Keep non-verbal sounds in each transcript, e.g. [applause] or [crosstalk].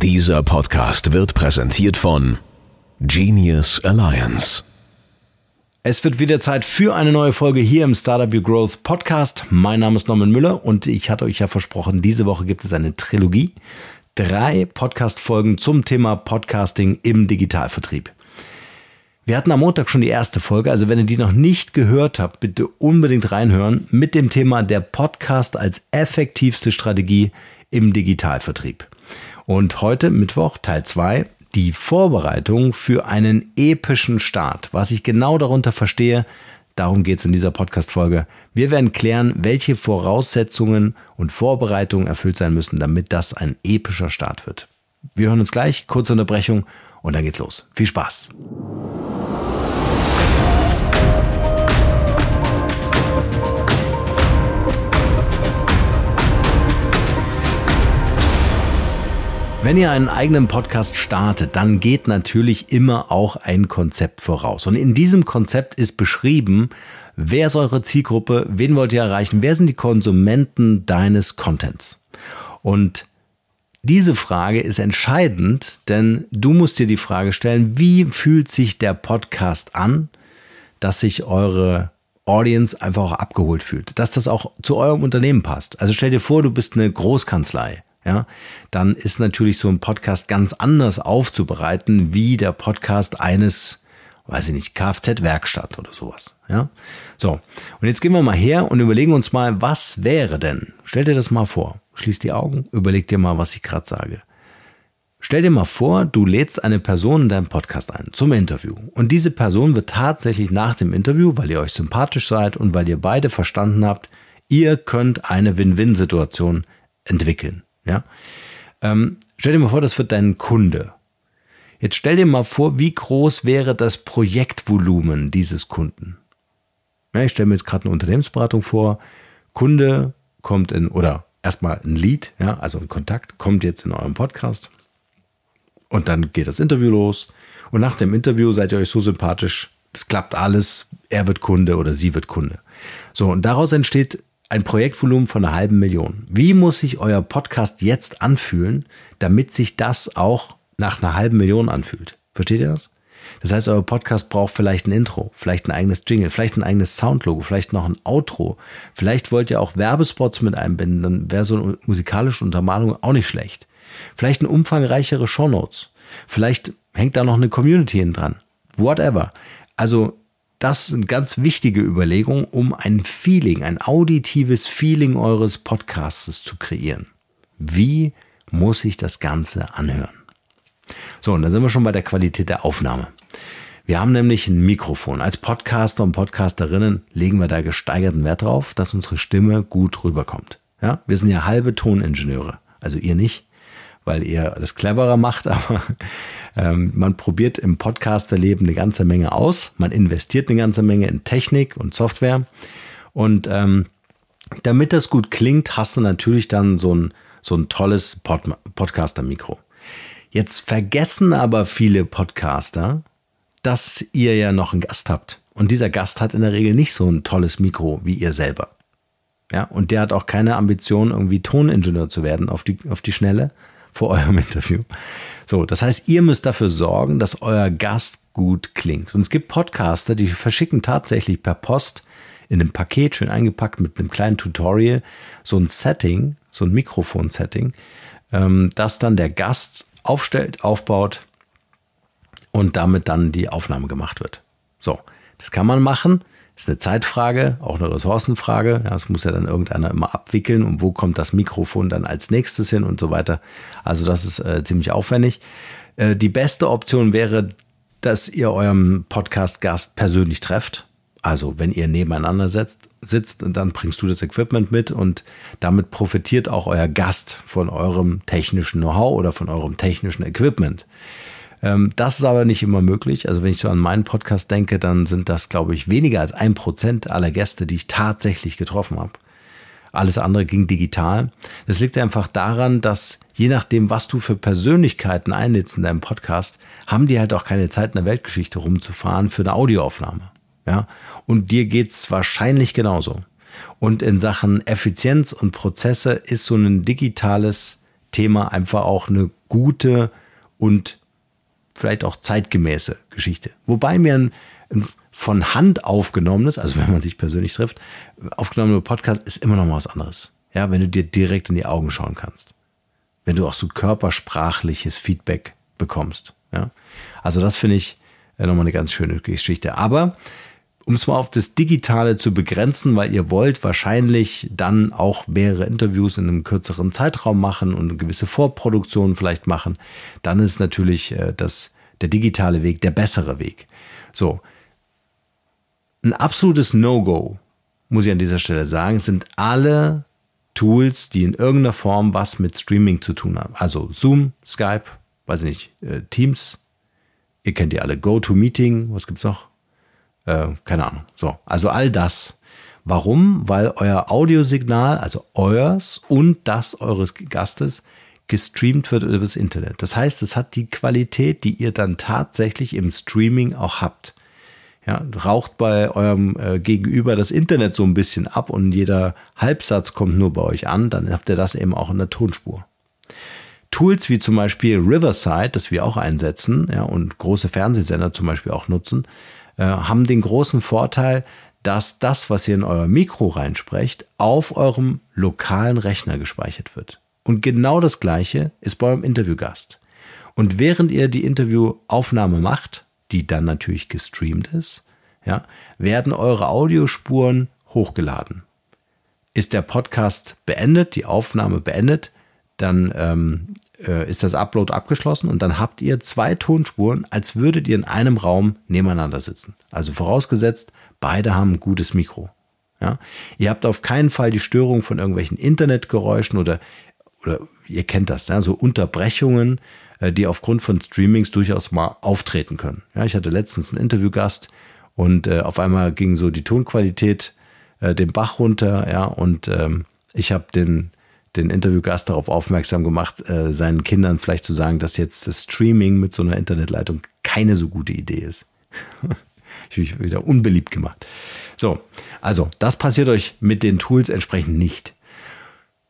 Dieser Podcast wird präsentiert von Genius Alliance. Es wird wieder Zeit für eine neue Folge hier im Startup Your Growth Podcast. Mein Name ist Norman Müller und ich hatte euch ja versprochen, diese Woche gibt es eine Trilogie. Drei Podcast-Folgen zum Thema Podcasting im Digitalvertrieb. Wir hatten am Montag schon die erste Folge, also wenn ihr die noch nicht gehört habt, bitte unbedingt reinhören mit dem Thema der Podcast als effektivste Strategie im Digitalvertrieb. Und heute, Mittwoch, Teil 2, die Vorbereitung für einen epischen Start. Was ich genau darunter verstehe, darum geht es in dieser Podcast-Folge. Wir werden klären, welche Voraussetzungen und Vorbereitungen erfüllt sein müssen, damit das ein epischer Start wird. Wir hören uns gleich, kurze Unterbrechung und dann geht's los. Viel Spaß! Wenn ihr einen eigenen Podcast startet, dann geht natürlich immer auch ein Konzept voraus. Und in diesem Konzept ist beschrieben, wer ist eure Zielgruppe, wen wollt ihr erreichen, wer sind die Konsumenten deines Contents. Und diese Frage ist entscheidend, denn du musst dir die Frage stellen, wie fühlt sich der Podcast an, dass sich eure Audience einfach auch abgeholt fühlt, dass das auch zu eurem Unternehmen passt. Also stell dir vor, du bist eine Großkanzlei ja, dann ist natürlich so ein Podcast ganz anders aufzubereiten wie der Podcast eines, weiß ich nicht, Kfz-Werkstatt oder sowas. Ja, so. Und jetzt gehen wir mal her und überlegen uns mal, was wäre denn? Stell dir das mal vor. Schließ die Augen, überleg dir mal, was ich gerade sage. Stell dir mal vor, du lädst eine Person in deinen Podcast ein zum Interview. Und diese Person wird tatsächlich nach dem Interview, weil ihr euch sympathisch seid und weil ihr beide verstanden habt, ihr könnt eine Win-Win-Situation entwickeln. Ja? Ähm, stell dir mal vor, das wird dein Kunde. Jetzt stell dir mal vor, wie groß wäre das Projektvolumen dieses Kunden. Ja, ich stelle mir jetzt gerade eine Unternehmensberatung vor. Kunde kommt in, oder erstmal ein Lead, ja, also ein Kontakt, kommt jetzt in eurem Podcast. Und dann geht das Interview los. Und nach dem Interview seid ihr euch so sympathisch, es klappt alles, er wird Kunde oder sie wird Kunde. So, und daraus entsteht ein Projektvolumen von einer halben Million. Wie muss sich euer Podcast jetzt anfühlen, damit sich das auch nach einer halben Million anfühlt? Versteht ihr das? Das heißt, euer Podcast braucht vielleicht ein Intro, vielleicht ein eigenes Jingle, vielleicht ein eigenes Soundlogo, vielleicht noch ein Outro. Vielleicht wollt ihr auch Werbespots mit einbinden, dann wäre so eine musikalische Untermalung auch nicht schlecht. Vielleicht eine umfangreichere Shownotes. Vielleicht hängt da noch eine Community hin dran. Whatever. Also das sind ganz wichtige Überlegungen, um ein Feeling, ein auditives Feeling eures Podcasts zu kreieren. Wie muss sich das Ganze anhören? So, und dann sind wir schon bei der Qualität der Aufnahme. Wir haben nämlich ein Mikrofon. Als Podcaster und Podcasterinnen legen wir da gesteigerten Wert drauf, dass unsere Stimme gut rüberkommt. Ja, wir sind ja halbe Toningenieure. Also ihr nicht, weil ihr das cleverer macht, [laughs] aber ähm, man probiert im Podcasterleben eine ganze Menge aus. Man investiert eine ganze Menge in Technik und Software. Und ähm, damit das gut klingt, hast du natürlich dann so ein, so ein tolles Pod Podcaster-Mikro. Jetzt vergessen aber viele Podcaster, dass ihr ja noch einen Gast habt. Und dieser Gast hat in der Regel nicht so ein tolles Mikro wie ihr selber. Ja, und der hat auch keine Ambition, irgendwie Toningenieur zu werden auf die, auf die Schnelle vor eurem [laughs] Interview, so, das heißt, ihr müsst dafür sorgen, dass euer Gast gut klingt. Und es gibt Podcaster, die verschicken tatsächlich per Post in einem Paket schön eingepackt mit einem kleinen Tutorial so ein Setting, so ein Mikrofon-Setting, ähm, das dann der Gast aufstellt, aufbaut und damit dann die Aufnahme gemacht wird. So, das kann man machen ist eine Zeitfrage, auch eine Ressourcenfrage. Ja, das muss ja dann irgendeiner immer abwickeln und wo kommt das Mikrofon dann als nächstes hin und so weiter. Also das ist äh, ziemlich aufwendig. Äh, die beste Option wäre, dass ihr eurem Podcast-Gast persönlich trefft. Also wenn ihr nebeneinander sitzt, sitzt und dann bringst du das Equipment mit und damit profitiert auch euer Gast von eurem technischen Know-how oder von eurem technischen Equipment. Ähm, das ist aber nicht immer möglich. Also wenn ich so an meinen Podcast denke, dann sind das, glaube ich, weniger als ein Prozent aller Gäste, die ich tatsächlich getroffen habe. Alles andere ging digital. Das liegt einfach daran, dass je nachdem, was du für Persönlichkeiten einlädst in deinem Podcast, haben die halt auch keine Zeit in der Weltgeschichte rumzufahren für eine Audioaufnahme. Ja, und dir geht's wahrscheinlich genauso. Und in Sachen Effizienz und Prozesse ist so ein digitales Thema einfach auch eine gute und vielleicht auch zeitgemäße Geschichte. Wobei mir ein, ein von Hand aufgenommenes, also wenn man sich persönlich trifft, aufgenommene Podcast ist immer noch mal was anderes. Ja, wenn du dir direkt in die Augen schauen kannst. Wenn du auch so körpersprachliches Feedback bekommst. Ja, also das finde ich äh, nochmal eine ganz schöne Geschichte. Aber um es mal auf das Digitale zu begrenzen, weil ihr wollt wahrscheinlich dann auch mehrere Interviews in einem kürzeren Zeitraum machen und gewisse Vorproduktion vielleicht machen, dann ist natürlich äh, das, der digitale Weg der bessere Weg. So. Ein absolutes No-Go, muss ich an dieser Stelle sagen, sind alle Tools, die in irgendeiner Form was mit Streaming zu tun haben. Also Zoom, Skype, weiß ich nicht, äh, Teams. Ihr kennt die alle. GoToMeeting, was gibt's noch? Äh, keine Ahnung. So, also all das. Warum? Weil euer Audiosignal, also euers und das eures Gastes, gestreamt wird über das Internet. Das heißt, es hat die Qualität, die ihr dann tatsächlich im Streaming auch habt. Ja, raucht bei eurem äh, Gegenüber das Internet so ein bisschen ab und jeder Halbsatz kommt nur bei euch an, dann habt ihr das eben auch in der Tonspur. Tools wie zum Beispiel Riverside, das wir auch einsetzen ja, und große Fernsehsender zum Beispiel auch nutzen, äh, haben den großen Vorteil, dass das, was ihr in euer Mikro reinsprecht, auf eurem lokalen Rechner gespeichert wird. Und genau das Gleiche ist bei eurem Interviewgast. Und während ihr die Interviewaufnahme macht, die dann natürlich gestreamt ist, ja, werden eure Audiospuren hochgeladen. Ist der Podcast beendet, die Aufnahme beendet, dann ähm, äh, ist das Upload abgeschlossen und dann habt ihr zwei Tonspuren, als würdet ihr in einem Raum nebeneinander sitzen. Also vorausgesetzt, beide haben ein gutes Mikro. Ja? Ihr habt auf keinen Fall die Störung von irgendwelchen Internetgeräuschen oder, oder ihr kennt das, ja? so Unterbrechungen, äh, die aufgrund von Streamings durchaus mal auftreten können. Ja, ich hatte letztens einen Interviewgast und äh, auf einmal ging so die Tonqualität äh, den Bach runter, ja, und ähm, ich habe den den Interviewgast darauf aufmerksam gemacht, äh, seinen Kindern vielleicht zu sagen, dass jetzt das Streaming mit so einer Internetleitung keine so gute Idee ist. [laughs] ich mich wieder unbeliebt gemacht. So, also das passiert euch mit den Tools entsprechend nicht.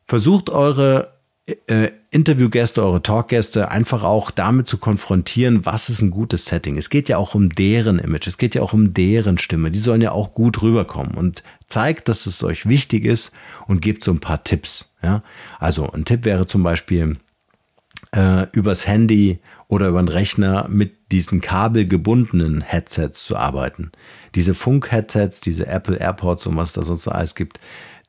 Versucht eure äh, Interviewgäste, eure Talkgäste einfach auch damit zu konfrontieren, was ist ein gutes Setting. Es geht ja auch um deren Image, es geht ja auch um deren Stimme. Die sollen ja auch gut rüberkommen und zeigt, dass es euch wichtig ist und gebt so ein paar Tipps. Ja? Also ein Tipp wäre zum Beispiel äh, übers Handy oder über den Rechner mit diesen kabelgebundenen Headsets zu arbeiten. Diese Funk-Headsets, diese Apple AirPods und was da sonst so alles gibt,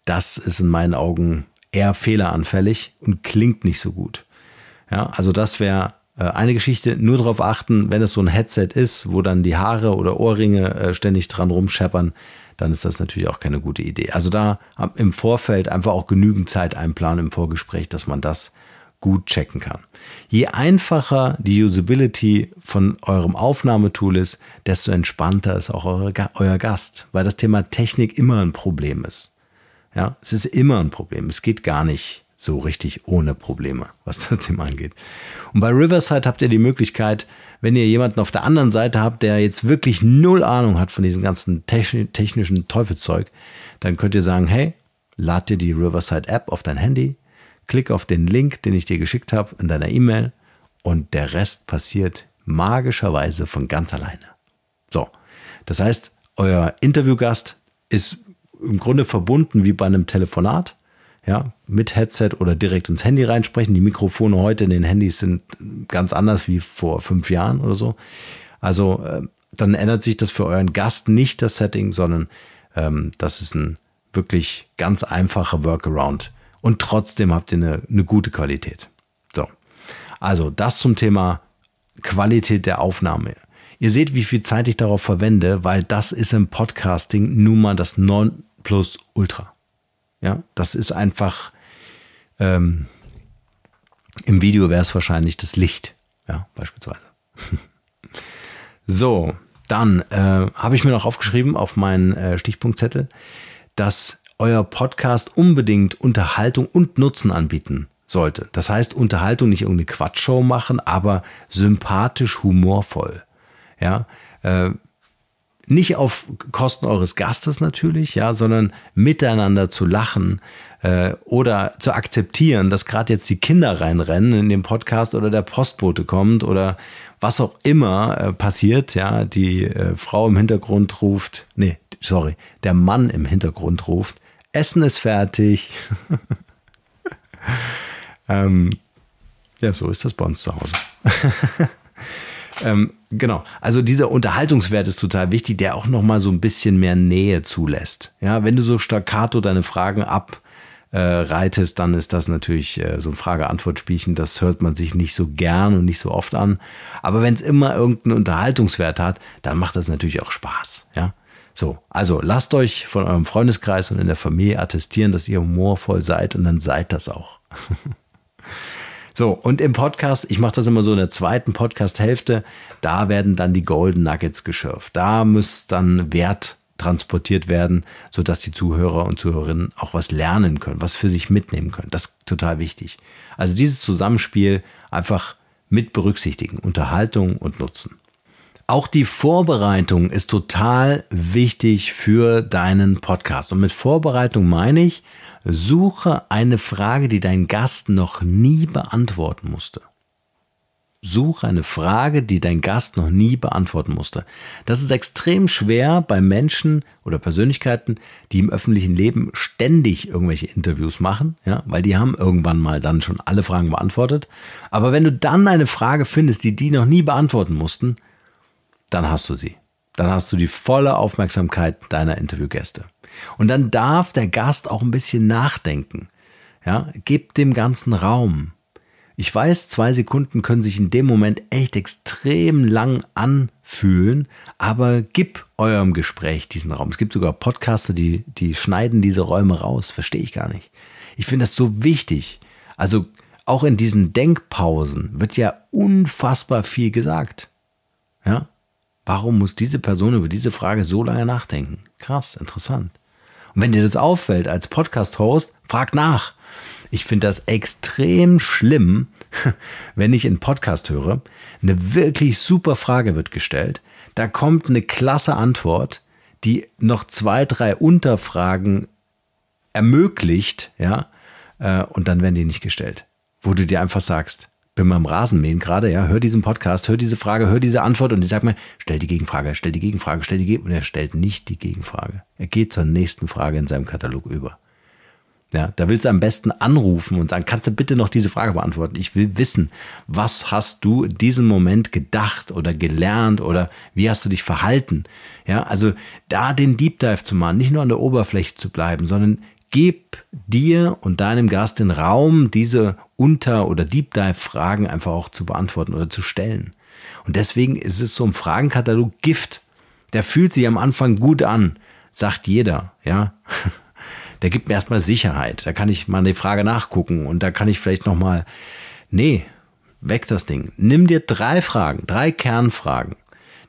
das ist in meinen Augen eher fehleranfällig und klingt nicht so gut. Ja, also das wäre äh, eine Geschichte. Nur darauf achten, wenn es so ein Headset ist, wo dann die Haare oder Ohrringe äh, ständig dran rumscheppern, dann ist das natürlich auch keine gute Idee. Also da im Vorfeld einfach auch genügend Zeit einplanen im Vorgespräch, dass man das gut checken kann. Je einfacher die Usability von eurem Aufnahmetool ist, desto entspannter ist auch eure, euer Gast, weil das Thema Technik immer ein Problem ist. Ja, es ist immer ein Problem. Es geht gar nicht so richtig ohne Probleme, was [laughs] das Thema angeht. Und bei Riverside habt ihr die Möglichkeit, wenn ihr jemanden auf der anderen Seite habt, der jetzt wirklich null Ahnung hat von diesem ganzen technischen Teufelszeug, dann könnt ihr sagen, hey, lad dir die Riverside App auf dein Handy, klick auf den Link, den ich dir geschickt habe in deiner E-Mail und der Rest passiert magischerweise von ganz alleine. So, das heißt, euer Interviewgast ist im Grunde verbunden wie bei einem Telefonat. Ja, mit Headset oder direkt ins Handy reinsprechen. Die Mikrofone heute in den Handys sind ganz anders wie vor fünf Jahren oder so. Also äh, dann ändert sich das für euren Gast nicht das Setting, sondern ähm, das ist ein wirklich ganz einfacher Workaround. Und trotzdem habt ihr eine, eine gute Qualität. So. Also das zum Thema Qualität der Aufnahme. Ihr seht, wie viel Zeit ich darauf verwende, weil das ist im Podcasting nun mal das non plus Ultra. Ja, das ist einfach, ähm, im Video wäre es wahrscheinlich das Licht, ja, beispielsweise. [laughs] so, dann äh, habe ich mir noch aufgeschrieben auf meinen äh, Stichpunktzettel, dass euer Podcast unbedingt Unterhaltung und Nutzen anbieten sollte. Das heißt, Unterhaltung nicht irgendeine Quatschshow machen, aber sympathisch, humorvoll. Ja, äh, nicht auf Kosten eures Gastes natürlich, ja, sondern miteinander zu lachen äh, oder zu akzeptieren, dass gerade jetzt die Kinder reinrennen in den Podcast oder der Postbote kommt oder was auch immer äh, passiert, ja, die äh, Frau im Hintergrund ruft, nee, sorry, der Mann im Hintergrund ruft, Essen ist fertig. [laughs] ähm, ja, so ist das bei uns zu Hause. [laughs] ähm, genau, also dieser Unterhaltungswert ist total wichtig, der auch nochmal so ein bisschen mehr Nähe zulässt. Ja, wenn du so staccato deine Fragen ab äh, reitest, dann ist das natürlich äh, so ein Frage-Antwort-Spielchen. Das hört man sich nicht so gern und nicht so oft an. Aber wenn es immer irgendeinen Unterhaltungswert hat, dann macht das natürlich auch Spaß. Ja. So, also lasst euch von eurem Freundeskreis und in der Familie attestieren, dass ihr humorvoll seid und dann seid das auch. [laughs] so, und im Podcast, ich mache das immer so in der zweiten Podcast-Hälfte, da werden dann die Golden Nuggets geschürft. Da muss dann Wert transportiert werden, sodass die Zuhörer und Zuhörerinnen auch was lernen können, was für sich mitnehmen können. Das ist total wichtig. Also dieses Zusammenspiel einfach mit berücksichtigen, Unterhaltung und Nutzen. Auch die Vorbereitung ist total wichtig für deinen Podcast. Und mit Vorbereitung meine ich, suche eine Frage, die dein Gast noch nie beantworten musste. Suche eine Frage, die dein Gast noch nie beantworten musste. Das ist extrem schwer bei Menschen oder Persönlichkeiten, die im öffentlichen Leben ständig irgendwelche Interviews machen, ja, weil die haben irgendwann mal dann schon alle Fragen beantwortet. Aber wenn du dann eine Frage findest, die die noch nie beantworten mussten, dann hast du sie. Dann hast du die volle Aufmerksamkeit deiner Interviewgäste. Und dann darf der Gast auch ein bisschen nachdenken. Ja, gib dem ganzen Raum. Ich weiß, zwei Sekunden können sich in dem Moment echt extrem lang anfühlen, aber gib eurem Gespräch diesen Raum. Es gibt sogar Podcaster, die, die schneiden diese Räume raus. Verstehe ich gar nicht. Ich finde das so wichtig. Also auch in diesen Denkpausen wird ja unfassbar viel gesagt. Ja? Warum muss diese Person über diese Frage so lange nachdenken? Krass, interessant. Und wenn dir das auffällt als Podcast-Host, frag nach. Ich finde das extrem schlimm, [laughs] wenn ich einen Podcast höre. Eine wirklich super Frage wird gestellt. Da kommt eine klasse Antwort, die noch zwei, drei Unterfragen ermöglicht, ja, äh, und dann werden die nicht gestellt. Wo du dir einfach sagst, bin beim Rasenmähen gerade, ja, hör diesen Podcast, hör diese Frage, hör diese Antwort und ich sag mir, stell die Gegenfrage, stell die Gegenfrage, stell die Gegenfrage. Und er stellt nicht die Gegenfrage. Er geht zur nächsten Frage in seinem Katalog über. Ja, da willst du am besten anrufen und sagen, kannst du bitte noch diese Frage beantworten? Ich will wissen, was hast du in diesem Moment gedacht oder gelernt oder wie hast du dich verhalten? Ja, also da den Deep Dive zu machen, nicht nur an der Oberfläche zu bleiben, sondern gib dir und deinem Gast den Raum, diese Unter- oder Deep Dive Fragen einfach auch zu beantworten oder zu stellen. Und deswegen ist es so ein Fragenkatalog Gift. Der fühlt sich am Anfang gut an, sagt jeder, ja [laughs] der gibt mir erstmal Sicherheit. Da kann ich mal eine Frage nachgucken und da kann ich vielleicht nochmal, nee, weg das Ding. Nimm dir drei Fragen, drei Kernfragen,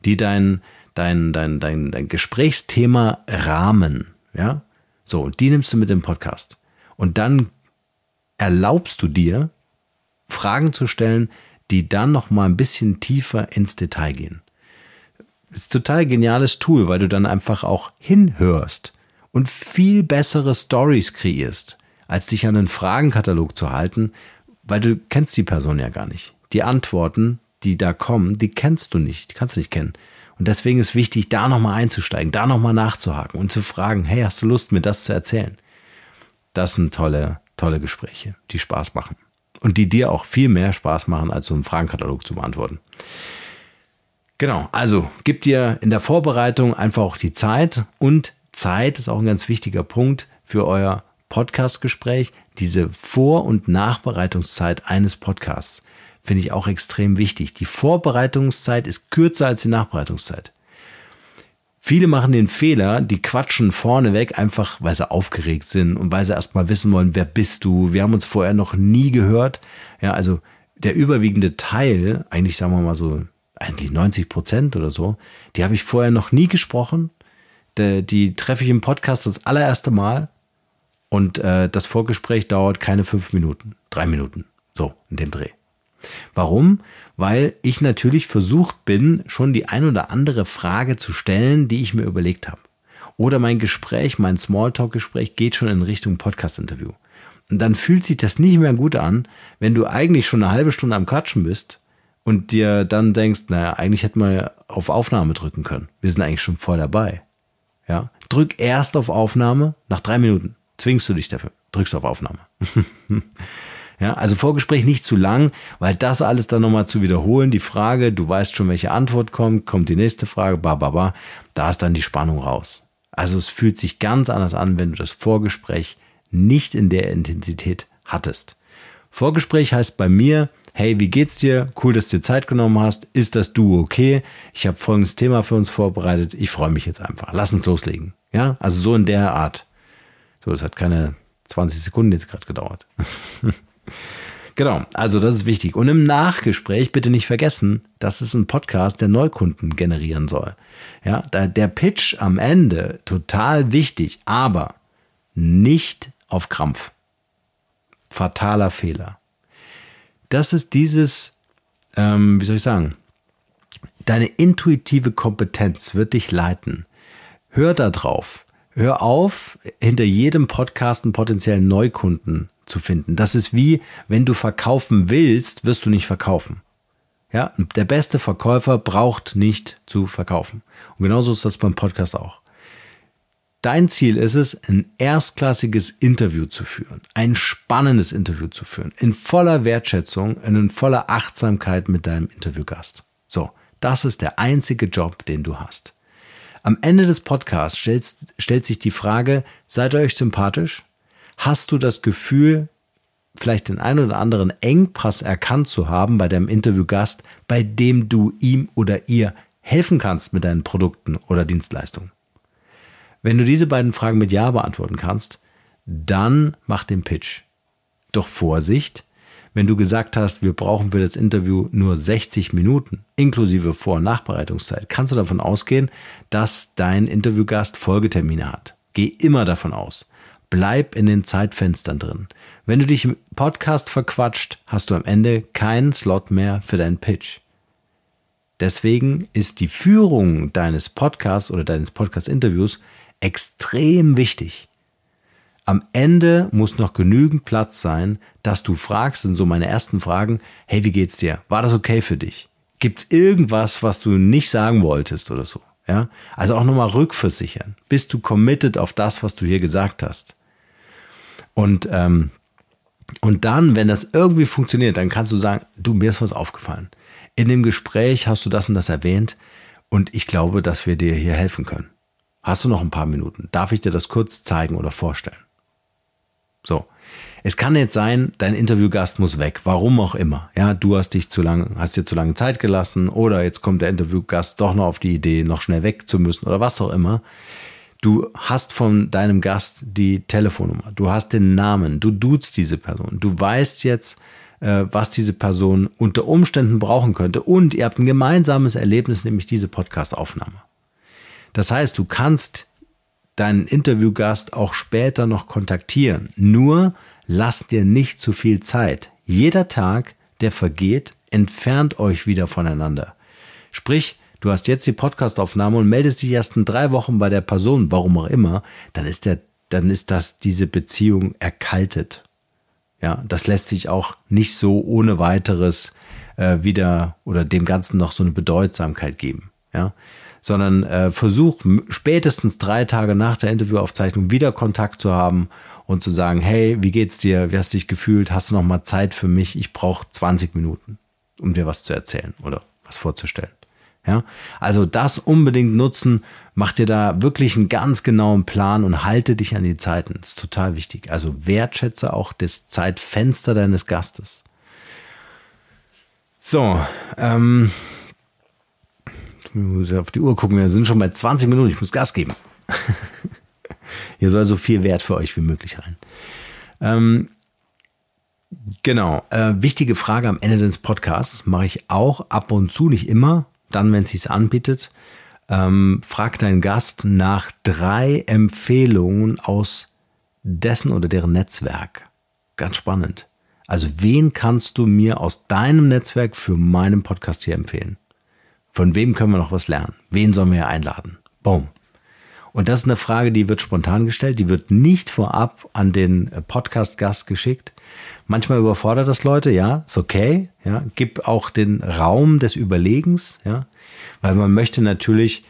die dein, dein, dein, dein, dein Gesprächsthema rahmen, ja? So, und die nimmst du mit dem Podcast. Und dann erlaubst du dir, Fragen zu stellen, die dann noch mal ein bisschen tiefer ins Detail gehen. Das ist total geniales Tool, weil du dann einfach auch hinhörst und viel bessere Stories kreierst, als dich an einen Fragenkatalog zu halten, weil du kennst die Person ja gar nicht. Die Antworten, die da kommen, die kennst du nicht, die kannst du nicht kennen. Und deswegen ist wichtig, da nochmal einzusteigen, da nochmal nachzuhaken und zu fragen, hey, hast du Lust, mir das zu erzählen? Das sind tolle, tolle Gespräche, die Spaß machen. Und die dir auch viel mehr Spaß machen, als so einen Fragenkatalog zu beantworten. Genau, also gib dir in der Vorbereitung einfach auch die Zeit und Zeit ist auch ein ganz wichtiger Punkt für euer Podcast-Gespräch. Diese Vor- und Nachbereitungszeit eines Podcasts finde ich auch extrem wichtig. Die Vorbereitungszeit ist kürzer als die Nachbereitungszeit. Viele machen den Fehler, die quatschen vorneweg einfach, weil sie aufgeregt sind und weil sie erstmal wissen wollen, wer bist du? Wir haben uns vorher noch nie gehört. Ja, also der überwiegende Teil, eigentlich sagen wir mal so, eigentlich 90 Prozent oder so, die habe ich vorher noch nie gesprochen die, die treffe ich im Podcast das allererste Mal und äh, das Vorgespräch dauert keine fünf Minuten, drei Minuten, so in dem Dreh. Warum? Weil ich natürlich versucht bin, schon die ein oder andere Frage zu stellen, die ich mir überlegt habe. Oder mein Gespräch, mein Smalltalk-Gespräch geht schon in Richtung Podcast-Interview. Und dann fühlt sich das nicht mehr gut an, wenn du eigentlich schon eine halbe Stunde am Quatschen bist und dir dann denkst, naja, eigentlich hätten wir auf Aufnahme drücken können. Wir sind eigentlich schon voll dabei. Ja, drück erst auf Aufnahme, nach drei Minuten zwingst du dich dafür, drückst auf Aufnahme. [laughs] ja, also Vorgespräch nicht zu lang, weil das alles dann nochmal zu wiederholen, die Frage, du weißt schon, welche Antwort kommt, kommt die nächste Frage, ba, ba, ba, da ist dann die Spannung raus. Also es fühlt sich ganz anders an, wenn du das Vorgespräch nicht in der Intensität hattest. Vorgespräch heißt bei mir, hey, wie geht's dir? Cool, dass du dir Zeit genommen hast. Ist das du okay? Ich habe folgendes Thema für uns vorbereitet. Ich freue mich jetzt einfach. Lass uns loslegen. Ja, also so in der Art. So, das hat keine 20 Sekunden jetzt gerade gedauert. [laughs] genau, also das ist wichtig. Und im Nachgespräch bitte nicht vergessen, das ist ein Podcast, der Neukunden generieren soll. Ja, der Pitch am Ende total wichtig, aber nicht auf Krampf. Fataler Fehler. Das ist dieses, ähm, wie soll ich sagen, deine intuitive Kompetenz wird dich leiten. Hör da drauf. Hör auf, hinter jedem Podcast einen potenziellen Neukunden zu finden. Das ist wie, wenn du verkaufen willst, wirst du nicht verkaufen. Ja, der beste Verkäufer braucht nicht zu verkaufen. Und genauso ist das beim Podcast auch. Dein Ziel ist es, ein erstklassiges Interview zu führen, ein spannendes Interview zu führen, in voller Wertschätzung und in voller Achtsamkeit mit deinem Interviewgast. So, das ist der einzige Job, den du hast. Am Ende des Podcasts stellt, stellt sich die Frage, seid ihr euch sympathisch? Hast du das Gefühl, vielleicht den einen oder anderen Engpass erkannt zu haben bei deinem Interviewgast, bei dem du ihm oder ihr helfen kannst mit deinen Produkten oder Dienstleistungen? Wenn du diese beiden Fragen mit Ja beantworten kannst, dann mach den Pitch. Doch Vorsicht, wenn du gesagt hast, wir brauchen für das Interview nur 60 Minuten, inklusive Vor- und Nachbereitungszeit, kannst du davon ausgehen, dass dein Interviewgast Folgetermine hat. Geh immer davon aus. Bleib in den Zeitfenstern drin. Wenn du dich im Podcast verquatscht, hast du am Ende keinen Slot mehr für deinen Pitch. Deswegen ist die Führung deines Podcasts oder deines Podcast-Interviews extrem wichtig. Am Ende muss noch genügend Platz sein, dass du fragst, sind so meine ersten Fragen, hey, wie geht's dir? War das okay für dich? Gibt's irgendwas, was du nicht sagen wolltest oder so? Ja? Also auch nochmal rückversichern. Bist du committed auf das, was du hier gesagt hast? Und, ähm, und dann, wenn das irgendwie funktioniert, dann kannst du sagen, du, mir ist was aufgefallen. In dem Gespräch hast du das und das erwähnt und ich glaube, dass wir dir hier helfen können. Hast du noch ein paar Minuten? Darf ich dir das kurz zeigen oder vorstellen? So. Es kann jetzt sein, dein Interviewgast muss weg, warum auch immer. Ja, du hast dich zu lange, hast dir zu lange Zeit gelassen oder jetzt kommt der Interviewgast doch noch auf die Idee, noch schnell weg zu müssen oder was auch immer. Du hast von deinem Gast die Telefonnummer, du hast den Namen, du duzt diese Person, du weißt jetzt, äh, was diese Person unter Umständen brauchen könnte und ihr habt ein gemeinsames Erlebnis, nämlich diese Podcast-Aufnahme. Das heißt, du kannst deinen Interviewgast auch später noch kontaktieren. Nur lass dir nicht zu viel Zeit. Jeder Tag, der vergeht, entfernt euch wieder voneinander. Sprich, du hast jetzt die Podcastaufnahme und meldest dich erst in drei Wochen bei der Person, warum auch immer, dann ist der, dann ist das diese Beziehung erkaltet. Ja, das lässt sich auch nicht so ohne weiteres äh, wieder oder dem Ganzen noch so eine Bedeutsamkeit geben. Ja, sondern äh, versuch spätestens drei Tage nach der Interviewaufzeichnung wieder Kontakt zu haben und zu sagen, hey, wie geht's dir? Wie hast du dich gefühlt? Hast du noch mal Zeit für mich? Ich brauche 20 Minuten, um dir was zu erzählen oder was vorzustellen. Ja, also das unbedingt nutzen, mach dir da wirklich einen ganz genauen Plan und halte dich an die Zeiten. Das ist total wichtig. Also wertschätze auch das Zeitfenster deines Gastes. So, ähm, ich muss auf die Uhr gucken, wir sind schon bei 20 Minuten, ich muss Gas geben. [laughs] Hier soll so viel Wert für euch wie möglich rein. Ähm, genau, äh, wichtige Frage am Ende des Podcasts mache ich auch ab und zu, nicht immer, dann, wenn es sich anbietet. Ähm, frag deinen Gast nach drei Empfehlungen aus dessen oder deren Netzwerk. Ganz spannend. Also wen kannst du mir aus deinem Netzwerk für meinen Podcast hier empfehlen? Von wem können wir noch was lernen? Wen sollen wir hier einladen? Boom. Und das ist eine Frage, die wird spontan gestellt, die wird nicht vorab an den Podcast-Gast geschickt. Manchmal überfordert das Leute, ja, ist okay, ja, gib auch den Raum des Überlegens, ja, weil man möchte natürlich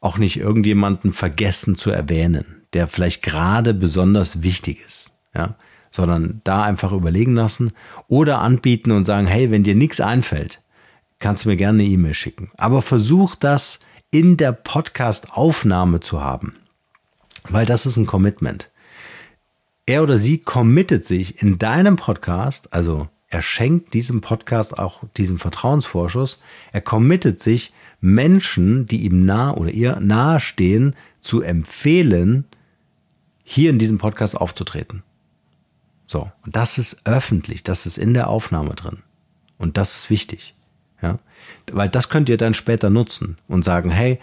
auch nicht irgendjemanden vergessen zu erwähnen, der vielleicht gerade besonders wichtig ist, ja, sondern da einfach überlegen lassen oder anbieten und sagen, hey, wenn dir nichts einfällt, kannst du mir gerne eine E-Mail schicken. Aber versuch das in der Podcast-Aufnahme zu haben. Weil das ist ein Commitment. Er oder sie committet sich in deinem Podcast, also er schenkt diesem Podcast auch diesen Vertrauensvorschuss. Er committet sich, Menschen, die ihm nah oder ihr nahestehen, zu empfehlen, hier in diesem Podcast aufzutreten. So, und das ist öffentlich, das ist in der Aufnahme drin. Und das ist wichtig. Ja? Weil das könnt ihr dann später nutzen und sagen, hey,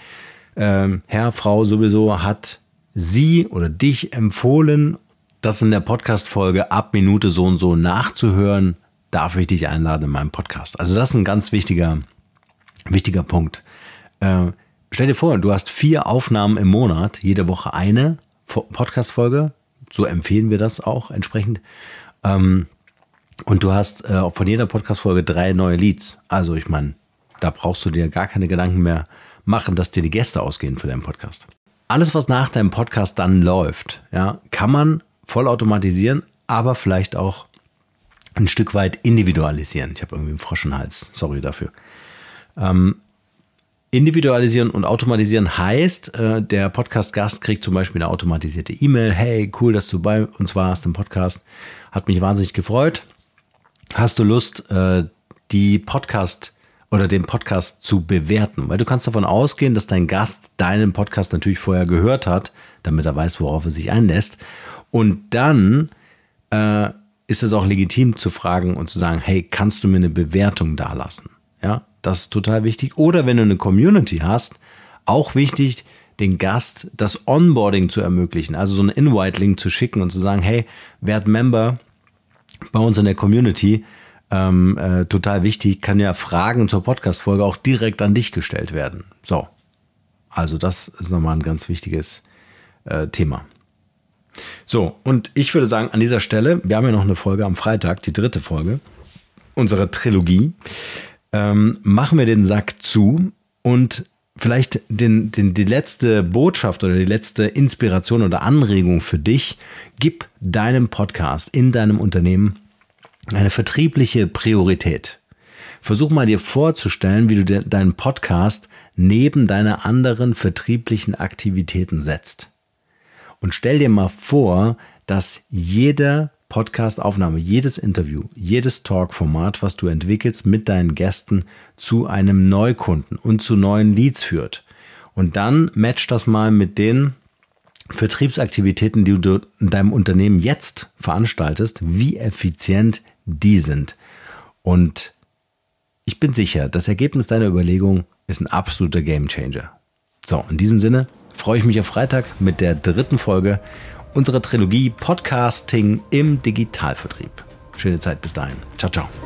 ähm, Herr, Frau sowieso hat sie oder dich empfohlen, das in der Podcast-Folge ab Minute so und so nachzuhören, darf ich dich einladen in meinem Podcast. Also das ist ein ganz wichtiger, wichtiger Punkt. Äh, stell dir vor, du hast vier Aufnahmen im Monat, jede Woche eine Podcast-Folge. So empfehlen wir das auch entsprechend. Ähm, und du hast äh, von jeder Podcast-Folge drei neue Leads. Also ich meine, da brauchst du dir gar keine Gedanken mehr machen, dass dir die Gäste ausgehen für deinen Podcast. Alles, was nach deinem Podcast dann läuft, ja, kann man vollautomatisieren, aber vielleicht auch ein Stück weit individualisieren. Ich habe irgendwie einen Frosch im Hals, sorry dafür. Ähm, individualisieren und automatisieren heißt, äh, der Podcast-Gast kriegt zum Beispiel eine automatisierte E-Mail. Hey, cool, dass du bei uns warst im Podcast. Hat mich wahnsinnig gefreut. Hast du Lust, äh, die Podcast oder den Podcast zu bewerten? Weil du kannst davon ausgehen, dass dein Gast deinen Podcast natürlich vorher gehört hat, damit er weiß, worauf er sich einlässt. Und dann äh, ist es auch legitim zu fragen und zu sagen, hey, kannst du mir eine Bewertung dalassen? Ja, das ist total wichtig. Oder wenn du eine Community hast, auch wichtig, den Gast das Onboarding zu ermöglichen, also so einen Invite-Link zu schicken und zu sagen, hey, werd Member bei uns in der Community ähm, äh, total wichtig, kann ja Fragen zur Podcast-Folge auch direkt an dich gestellt werden. So. Also, das ist nochmal ein ganz wichtiges äh, Thema. So, und ich würde sagen, an dieser Stelle, wir haben ja noch eine Folge am Freitag, die dritte Folge unserer Trilogie, ähm, machen wir den Sack zu und vielleicht den, den, die letzte Botschaft oder die letzte Inspiration oder Anregung für dich, gib deinem Podcast in deinem Unternehmen eine vertriebliche Priorität. Versuch mal dir vorzustellen, wie du deinen Podcast neben deine anderen vertrieblichen Aktivitäten setzt. Und stell dir mal vor, dass jeder Podcast-Aufnahme, jedes Interview, jedes Talk-Format, was du entwickelst mit deinen Gästen zu einem Neukunden und zu neuen Leads führt. Und dann match das mal mit den Vertriebsaktivitäten, die du in deinem Unternehmen jetzt veranstaltest, wie effizient die sind. Und ich bin sicher, das Ergebnis deiner Überlegung ist ein absoluter Gamechanger. So, in diesem Sinne freue ich mich auf Freitag mit der dritten Folge unserer Trilogie Podcasting im Digitalvertrieb. Schöne Zeit bis dahin. Ciao, ciao.